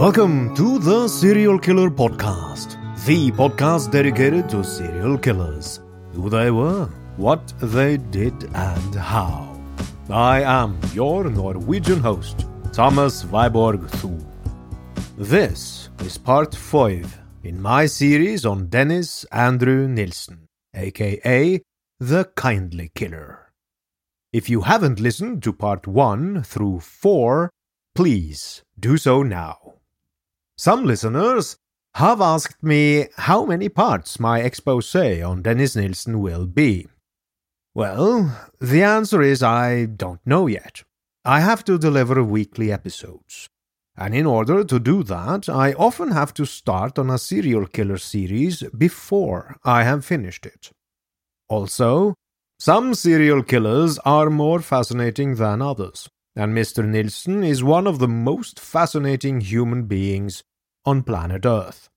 Welcome to the Serial Killer Podcast, the podcast dedicated to serial killers, who they were, what they did, and how. I am your Norwegian host, Thomas Viborg Thu. This is part 5 in my series on Dennis Andrew Nilsen, aka the Kindly Killer. If you haven't listened to part 1 through 4, please do so now. Some listeners have asked me how many parts my expose on Dennis Nilsen will be. Well, the answer is I don't know yet. I have to deliver weekly episodes. And in order to do that, I often have to start on a serial killer series before I have finished it. Also, some serial killers are more fascinating than others, and Mr. Nilsen is one of the most fascinating human beings on planet Earth.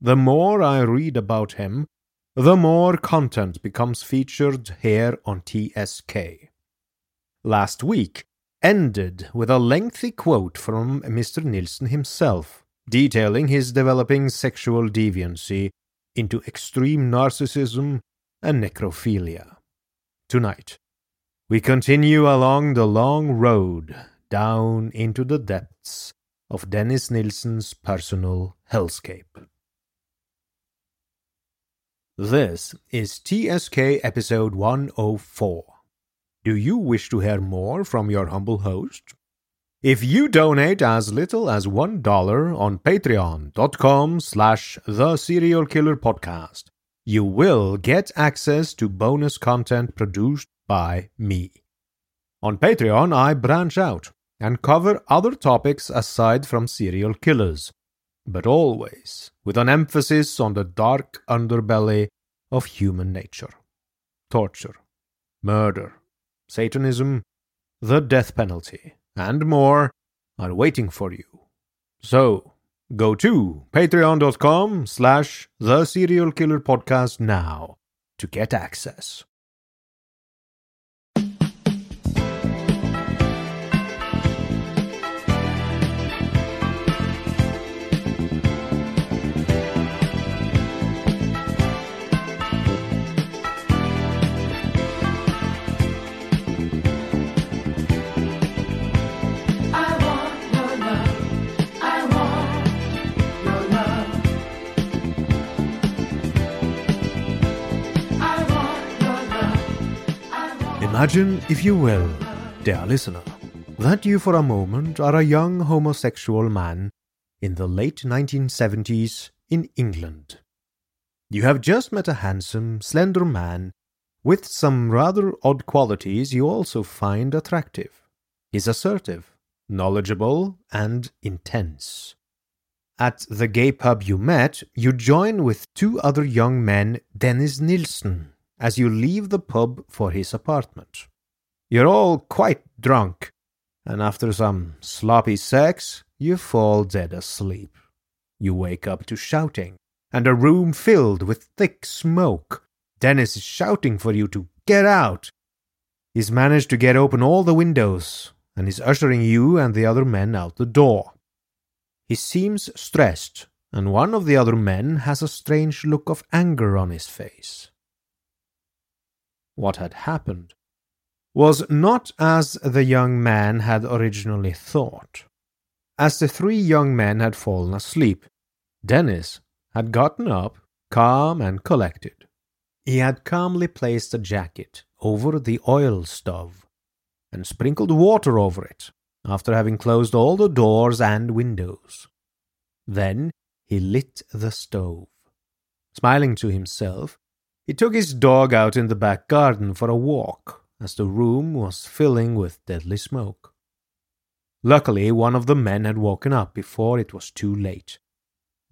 The more I read about him, the more content becomes featured here on TSK. Last week ended with a lengthy quote from Mr. Nilsen himself, detailing his developing sexual deviancy into extreme narcissism and necrophilia. Tonight, we continue along the long road down into the depths of Dennis Nilsen's personal hellscape. This is TSK episode 104. Do you wish to hear more from your humble host? If you donate as little as one dollar on patreon.com slash the serial killer podcast, you will get access to bonus content produced by me. On Patreon, I branch out and cover other topics aside from serial killers, but always with an emphasis on the dark underbelly of human nature torture, murder, Satanism, the death penalty, and more are waiting for you. So, go to patreon.com slash the serial killer podcast now to get access. Imagine, if you will, dear listener, that you for a moment are a young homosexual man in the late 1970s in England. You have just met a handsome, slender man with some rather odd qualities you also find attractive. He's assertive, knowledgeable, and intense. At the gay pub you met, you join with two other young men, Dennis Nilsen, as you leave the pub for his apartment. You're all quite drunk, and after some sloppy sex, you fall dead asleep. You wake up to shouting, and a room filled with thick smoke. Dennis is shouting for you to get out. He's managed to get open all the windows, and is ushering you and the other men out the door. He seems stressed, and one of the other men has a strange look of anger on his face. What had happened was not as the young man had originally thought. As the three young men had fallen asleep, Dennis had gotten up, calm and collected. He had calmly placed a jacket over the oil stove and sprinkled water over it after having closed all the doors and windows. Then he lit the stove. Smiling to himself, he took his dog out in the back garden for a walk, as the room was filling with deadly smoke. Luckily, one of the men had woken up before it was too late.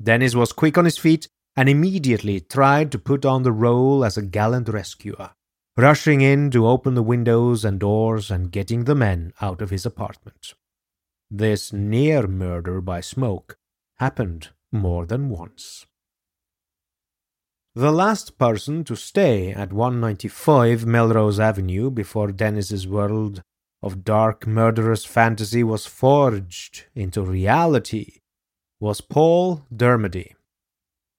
Dennis was quick on his feet and immediately tried to put on the role as a gallant rescuer rushing in to open the windows and doors and getting the men out of his apartment. This near murder by smoke happened more than once. The last person to stay at 195 Melrose Avenue before Dennis's world of dark murderous fantasy was forged into reality was Paul Dermody.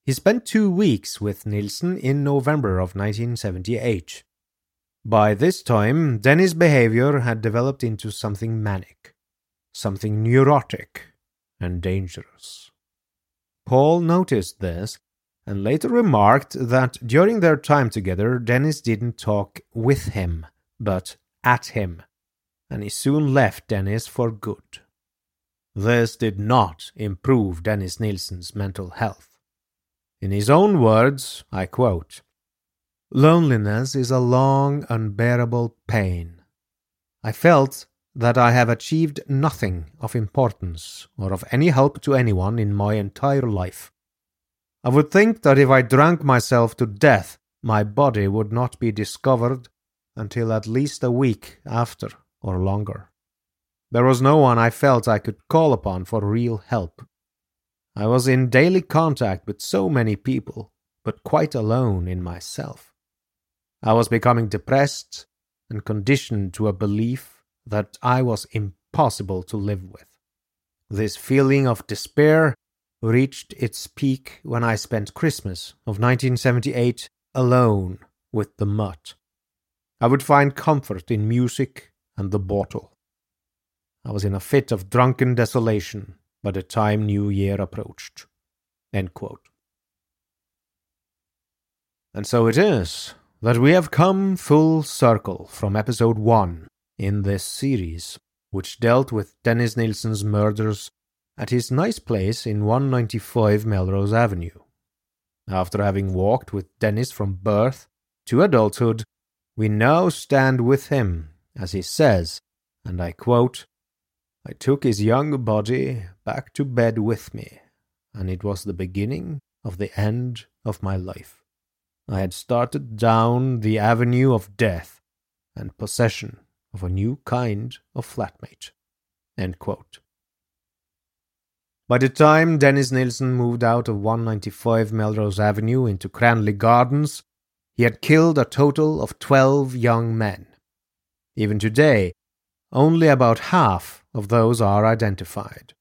He spent two weeks with Nilsen in November of 1978. By this time, Dennis' behavior had developed into something manic, something neurotic, and dangerous. Paul noticed this and later remarked that during their time together, Dennis didn't talk with him, but at him, and he soon left Dennis for good. This did not improve Dennis Nilsen's mental health. In his own words, I quote, Loneliness is a long, unbearable pain. I felt that I have achieved nothing of importance or of any help to anyone in my entire life. I would think that if I drank myself to death, my body would not be discovered until at least a week after or longer. There was no one I felt I could call upon for real help. I was in daily contact with so many people, but quite alone in myself. I was becoming depressed and conditioned to a belief that I was impossible to live with. This feeling of despair reached its peak when I spent Christmas of 1978 alone with the mutt. I would find comfort in music and the bottle. I was in a fit of drunken desolation by the time New Year approached. And so it is that we have come full circle from episode 1 in this series, which dealt with Dennis Nilsen's murders at his nice place in 195 Melrose Avenue. After having walked with Dennis from birth to adulthood, we now stand with him, as he says, and I quote, I took his young body back to bed with me, and it was the beginning of the end of my life. I had started down the avenue of death and possession of a new kind of flatmate. By the time Dennis Nilsen moved out of 195 Melrose Avenue into Cranley Gardens, he had killed a total of 12 young men. Even today, only about half of those are identified.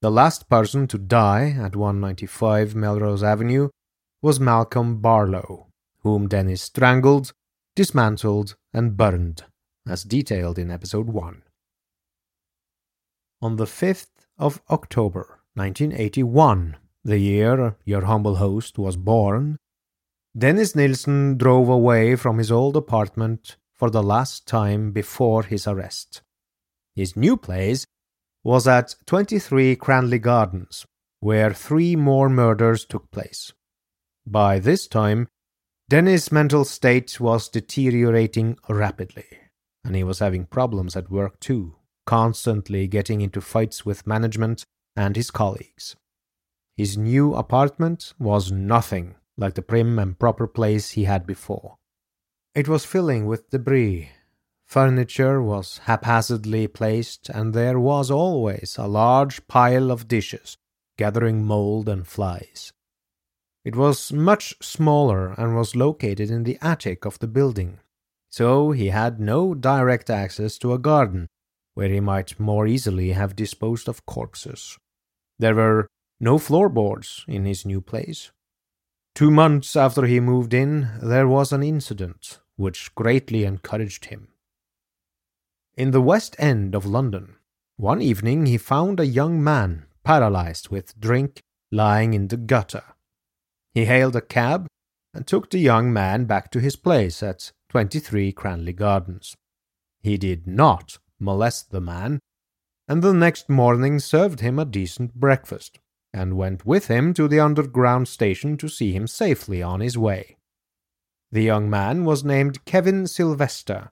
The last person to die at 195 Melrose Avenue was Malcolm Barlow, whom Dennis strangled, dismantled, and burned, as detailed in episode 1. On the 5th of October 1981, the year your humble host was born, Dennis Nilsen drove away from his old apartment for the last time before his arrest. His new place was at 23 Cranley Gardens, where three more murders took place. By this time, Dennis' mental state was deteriorating rapidly, and he was having problems at work too, constantly getting into fights with management and his colleagues. his new apartment was nothing like the prim and proper place he had before. It was filling with debris. Furniture was haphazardly placed, and there was always a large pile of dishes, gathering mold and flies. It was much smaller and was located in the attic of the building, so he had no direct access to a garden where he might more easily have disposed of corpses. There were no floorboards in his new place. Two months after he moved in, there was an incident which greatly encouraged him. In the West End of London, one evening he found a young man paralyzed with drink lying in the gutter. He hailed a cab and took the young man back to his place at 23 Cranley Gardens. He did not molest the man, and the next morning served him a decent breakfast, and went with him to the underground station to see him safely on his way. The young man was named Kevin Sylvester,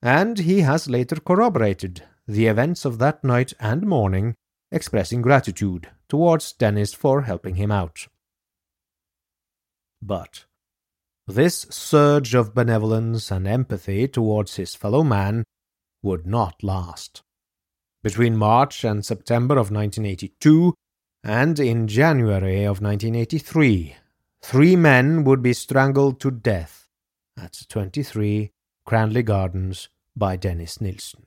and he has later corroborated the events of that night and morning, expressing gratitude towards Dennis for helping him out. But this surge of benevolence and empathy towards his fellow man would not last. Between March and September of 1982, and in January of 1983, three men would be strangled to death at 23 Cranley Gardens by Dennis Nilsen.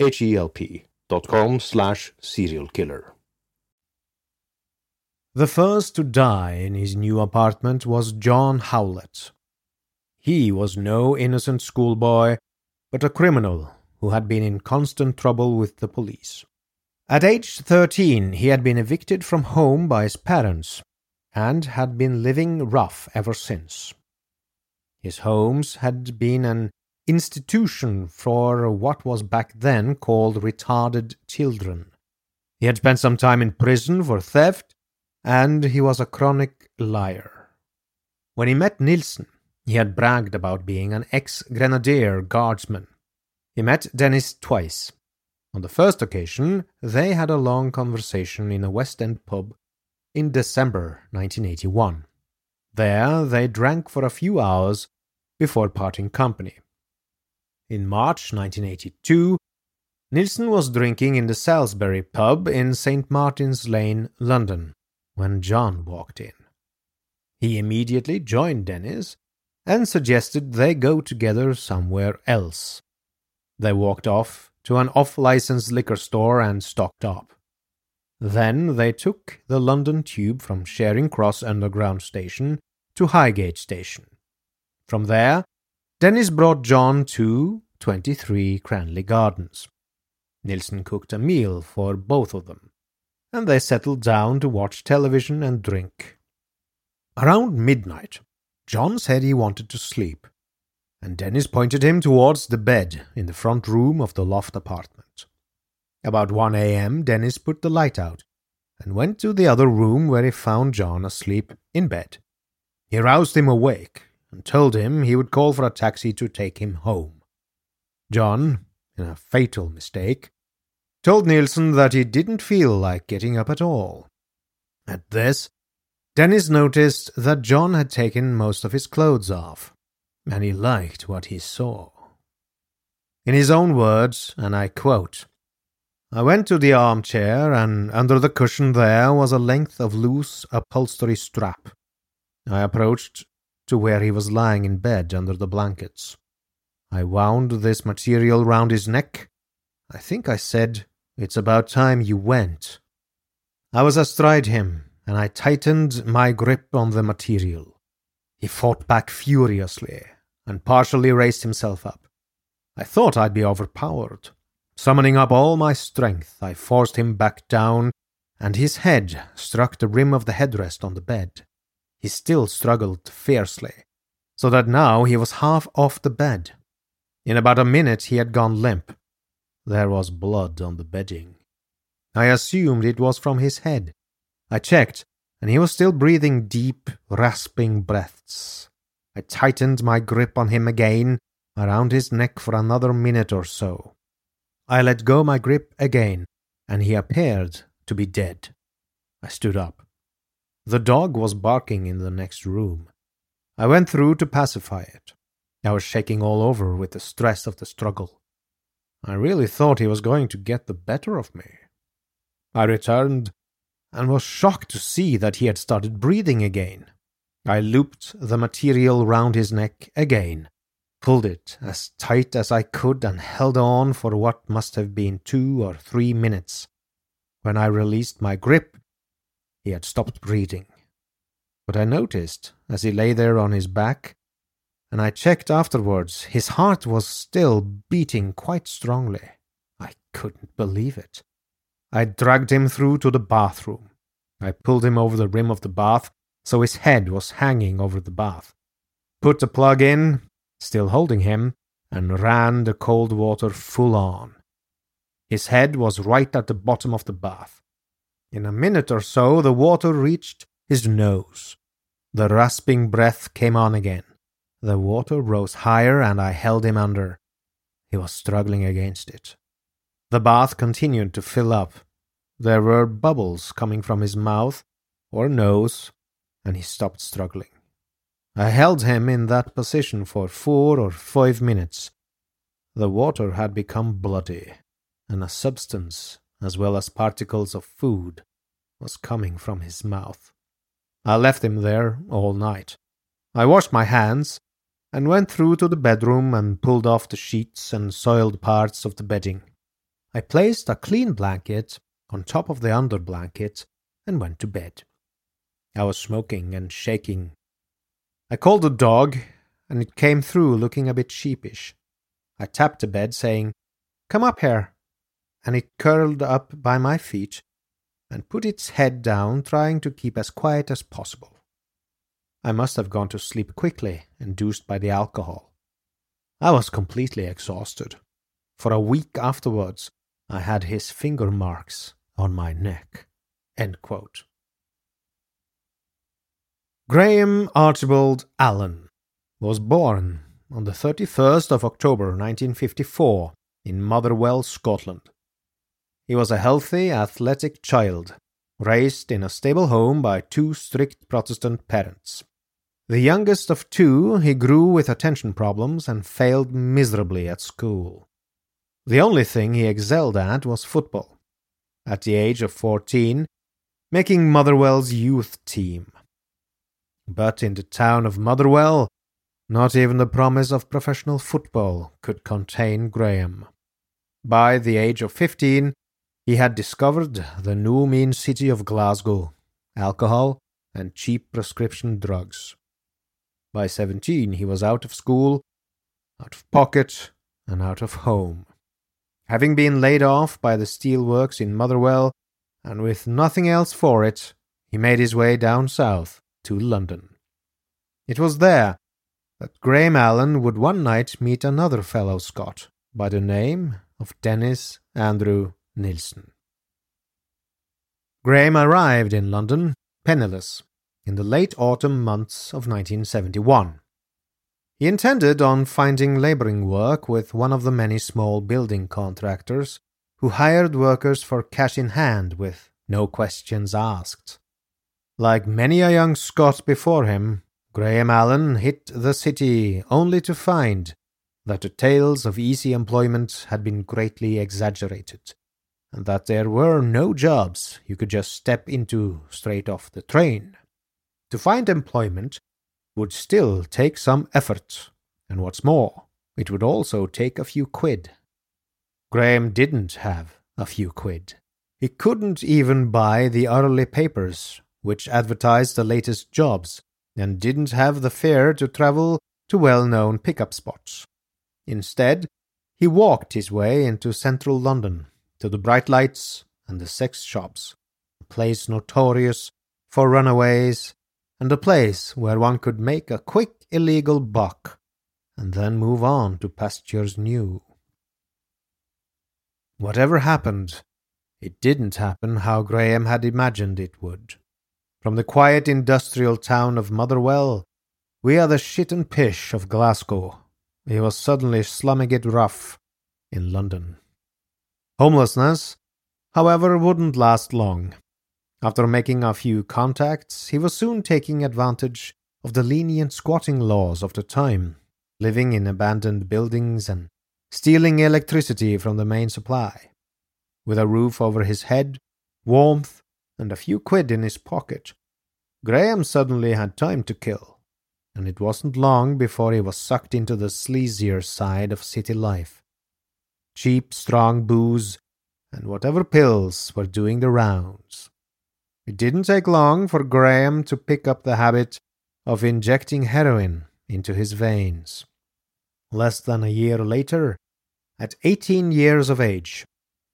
H-E-L-P dot com slash serial killer. The first to die in his new apartment was John Howlett. He was no innocent schoolboy, but a criminal who had been in constant trouble with the police. At age 13, he had been evicted from home by his parents and had been living rough ever since. His homes had been an institution for what was back then called retarded children. He had spent some time in prison for theft, and he was a chronic liar. When he met Nilsen, he had bragged about being an ex grenadier guardsman. He met Dennis twice. On the first occasion, they had a long conversation in a West End pub in December 1981. There, they drank for a few hours before parting company. In March 1982, Nilsen was drinking in the Salisbury pub in St. Martin's Lane, London, when John walked in. He immediately joined Dennis and suggested they go together somewhere else. They walked off to an off licensed liquor store and stocked up. Then they took the London tube from Charing Cross Underground Station to Highgate Station. From there, Dennis brought John to 23 Cranley Gardens. Nilsen cooked a meal for both of them, and they settled down to watch television and drink. Around midnight, John said he wanted to sleep, and Dennis pointed him towards the bed in the front room of the loft apartment. About 1 a.m., Dennis put the light out and went to the other room where he found John asleep in bed. He roused him awake and told him he would call for a taxi to take him home. John, in a fatal mistake, told Nilsen that he didn't feel like getting up at all. At this, Dennis noticed that John had taken most of his clothes off, and he liked what he saw. In his own words, and I quote, I went to the armchair, and under the cushion there was a length of loose upholstery strap. I approached to where he was lying in bed under the blankets. I wound this material round his neck. I think I said, It's about time you went. I was astride him, and I tightened my grip on the material. He fought back furiously and partially raised himself up. I thought I'd be overpowered. Summoning up all my strength, I forced him back down, and his head struck the rim of the headrest on the bed. He still struggled fiercely, so that now he was half off the bed. In about a minute he had gone limp. There was blood on the bedding. I assumed it was from his head. I checked, and he was still breathing deep, rasping breaths. I tightened my grip on him again, around his neck for another minute or so. I let go my grip again, and he appeared to be dead. I stood up. The dog was barking in the next room. I went through to pacify it. I was shaking all over with the stress of the struggle. I really thought he was going to get the better of me. I returned and was shocked to see that he had started breathing again. I looped the material round his neck again pulled it as tight as I could, and held on for what must have been two or three minutes. When I released my grip, he had stopped breathing. But I noticed, as he lay there on his back, and I checked afterwards, his heart was still beating quite strongly. I couldn't believe it. I dragged him through to the bathroom. I pulled him over the rim of the bath so his head was hanging over the bath. Put the plug in, still holding him, and ran the cold water full on. His head was right at the bottom of the bath. In a minute or so, the water reached his nose. The rasping breath came on again. The water rose higher, and I held him under. He was struggling against it. The bath continued to fill up. There were bubbles coming from his mouth or nose, and he stopped struggling. I held him in that position for four or five minutes. The water had become bloody, and a substance, as well as particles of food, was coming from his mouth. I left him there all night. I washed my hands and went through to the bedroom and pulled off the sheets and soiled parts of the bedding. I placed a clean blanket on top of the under blanket and went to bed. I was smoking and shaking I called the dog, and it came through looking a bit sheepish. I tapped the bed, saying, Come up here. And it curled up by my feet and put its head down, trying to keep as quiet as possible. I must have gone to sleep quickly, induced by the alcohol. I was completely exhausted. For a week afterwards, I had his finger marks on my neck. Graham Archibald Allen was born on the 31st of October 1954 in Motherwell, Scotland. He was a healthy, athletic child, raised in a stable home by two strict Protestant parents. The youngest of two, he grew with attention problems and failed miserably at school. The only thing he excelled at was football. At the age of 14, making Motherwell's youth team. But in the town of Motherwell, not even the promise of professional football could contain Graham. By the age of fifteen, he had discovered the new mean city of Glasgow, alcohol, and cheap prescription drugs. By seventeen, he was out of school out of pocket, and out of home. Having been laid off by the steelworks in Motherwell, and with nothing else for it, he made his way down south to London. It was there that Graham Allen would one night meet another fellow Scot by the name of Dennis Andrew Nilsen. Graham arrived in London penniless in the late autumn months of 1971. He intended on finding labouring work with one of the many small building contractors who hired workers for cash in hand with no questions asked. Like many a young Scot before him, Graham Allen hit the city only to find that the tales of easy employment had been greatly exaggerated, that there were no jobs you could just step into straight off the train. To find employment would still take some effort, and what's more, it would also take a few quid. Graham didn't have a few quid. He couldn't even buy the hourly papers, which advertised the latest jobs, and didn't have the fare to travel to well known pickup spots. Instead, he walked his way into central London, to the bright lights and the sex shops, a place notorious for runaways and a place where one could make a quick illegal buck and then move on to pastures new. Whatever happened, it didn't happen how Graham had imagined it would. From the quiet industrial town of Motherwell, we are the shit and pish of Glasgow. He was suddenly slumming it rough in London. Homelessness, however, wouldn't last long. After making a few contacts, he was soon taking advantage of the lenient squatting laws of the time, living in abandoned buildings and stealing electricity from the main supply. With a roof over his head, warmth, and a few quid in his pocket, Graham suddenly had time to kill, and it wasn't long before he was sucked into the sleazier side of city life. Cheap, strong booze and whatever pills were doing the rounds. It didn't take long for Graham to pick up the habit of injecting heroin into his veins. Less than a year later, at 18 years of age,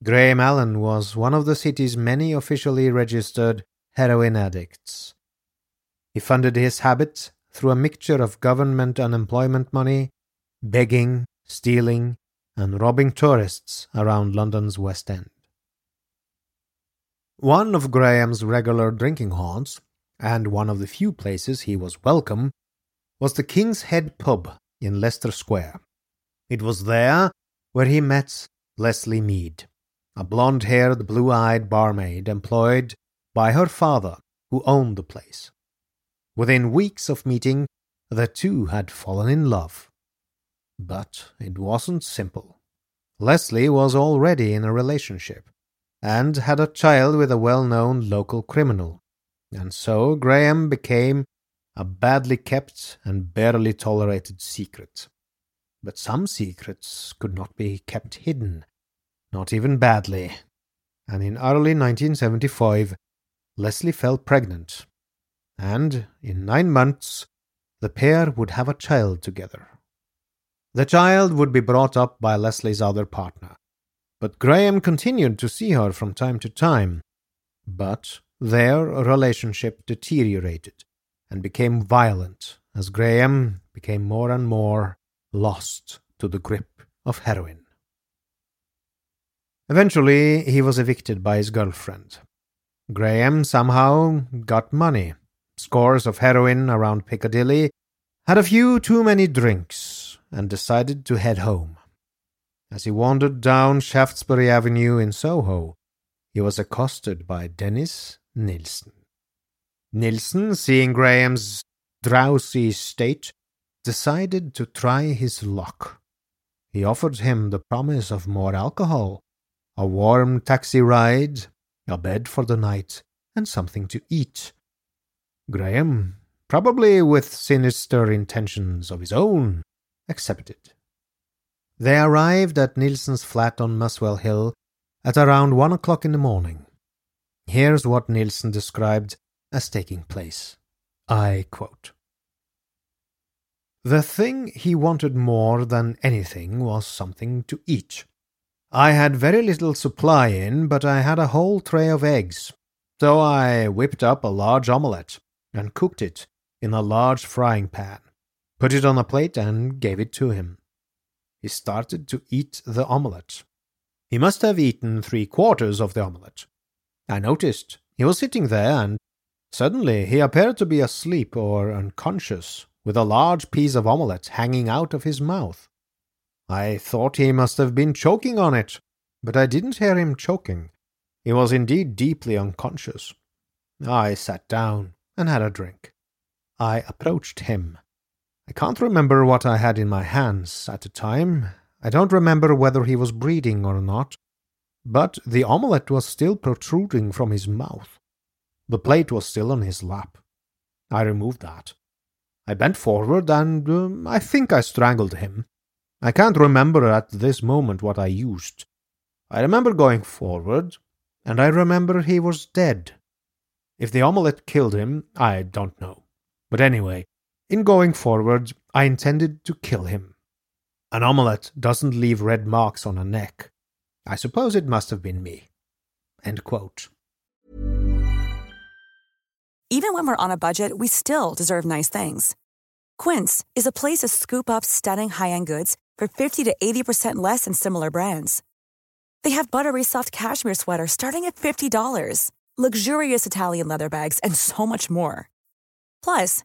Graham Allen was one of the city's many officially registered heroin addicts. He funded his habit through a mixture of government unemployment money, begging, stealing, and robbing tourists around London's West End. One of Graham's regular drinking haunts, and one of the few places he was welcome, was the King's Head pub in Leicester Square. It was there where he met Leslie Mead, a blonde haired, blue eyed barmaid employed by her father, who owned the place. Within weeks of meeting, the two had fallen in love. But it wasn't simple. Leslie was already in a relationship and had a child with a well known local criminal, and so Graham became a badly kept and barely tolerated secret. But some secrets could not be kept hidden, not even badly, and in early 1975 Leslie fell pregnant, and in nine months the pair would have a child together. The child would be brought up by Leslie's other partner, but Graham continued to see her from time to time. But their relationship deteriorated and became violent as Graham became more and more lost to the grip of heroin. Eventually, he was evicted by his girlfriend. Graham somehow got money, scores of heroin around Piccadilly, had a few too many drinks, and decided to head home. As he wandered down Shaftesbury Avenue in Soho, he was accosted by Dennis Nilsen. Nilsen, seeing Graham's drowsy state, decided to try his luck. He offered him the promise of more alcohol, a warm taxi ride, a bed for the night, and something to eat. Graham, probably with sinister intentions of his own, accepted. They arrived at Nilsen's flat on Muswell Hill at around one o'clock in the morning. Here's what Nilsen described as taking place. I quote The thing he wanted more than anything was something to eat. I had very little supply in, but I had a whole tray of eggs, so I whipped up a large omelette and cooked it in a large frying pan, put it on a plate, and gave it to him. He started to eat the omelette. He must have eaten three quarters of the omelette. I noticed he was sitting there, and suddenly he appeared to be asleep or unconscious, with a large piece of omelette hanging out of his mouth. I thought he must have been choking on it, but I didn't hear him choking. He was indeed deeply unconscious. I sat down and had a drink. I approached him. I can't remember what I had in my hands at the time. I don't remember whether he was breathing or not, but the omelette was still protruding from his mouth. The plate was still on his lap. I removed that. I bent forward and uh, I think I strangled him. I can't remember at this moment what I used. I remember going forward, and I remember he was dead. If the omelette killed him, I don't know. But anyway, in going forward, I intended to kill him. An omelette doesn't leave red marks on a neck. I suppose it must have been me. Even when we're on a budget, we still deserve nice things. Quince is a place to scoop up stunning high end goods for 50 to 80% less than similar brands. They have buttery soft cashmere sweaters starting at $50, luxurious Italian leather bags, and so much more. Plus,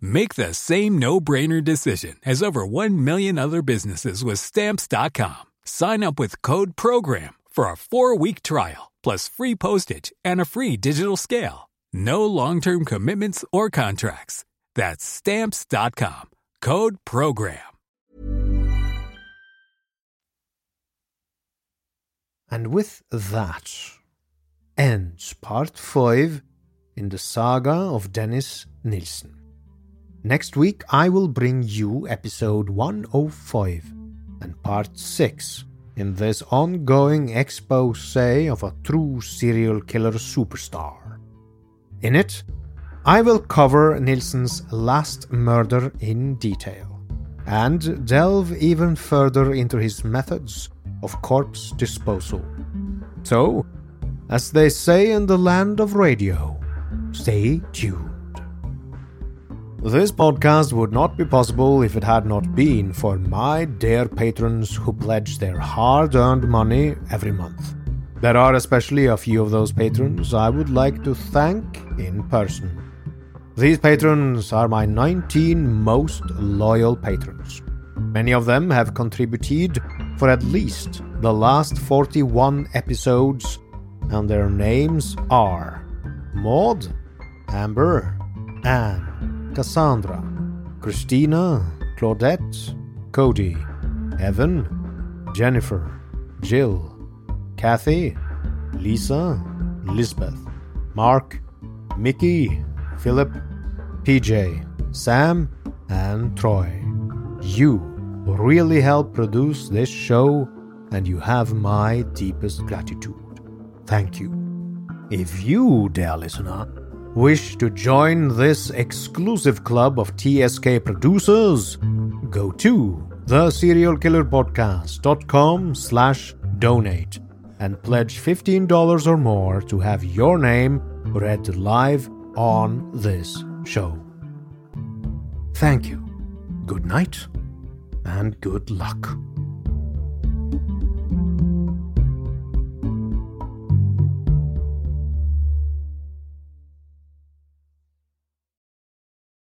Make the same no-brainer decision as over 1 million other businesses with stamps.com. Sign up with code program for a 4-week trial plus free postage and a free digital scale. No long-term commitments or contracts. That's stamps.com. Code program. And with that ends part 5 in the saga of Dennis Nilsen. Next week, I will bring you episode 105 and part 6 in this ongoing expose of a true serial killer superstar. In it, I will cover Nilsen's last murder in detail and delve even further into his methods of corpse disposal. So, as they say in the land of radio, stay tuned. This podcast would not be possible if it had not been for my dear patrons who pledge their hard earned money every month. There are especially a few of those patrons I would like to thank in person. These patrons are my 19 most loyal patrons. Many of them have contributed for at least the last 41 episodes, and their names are Maud, Amber, Anne, Cassandra, Christina, Claudette, Cody, Evan, Jennifer, Jill, Kathy, Lisa, Lisbeth, Mark, Mickey, Philip, PJ, Sam, and Troy. You really help produce this show, and you have my deepest gratitude. Thank you. If you, dear listener, Wish to join this exclusive club of TSK producers? Go to theserialkillerpodcast.com slash donate and pledge $15 or more to have your name read live on this show. Thank you. Good night and good luck.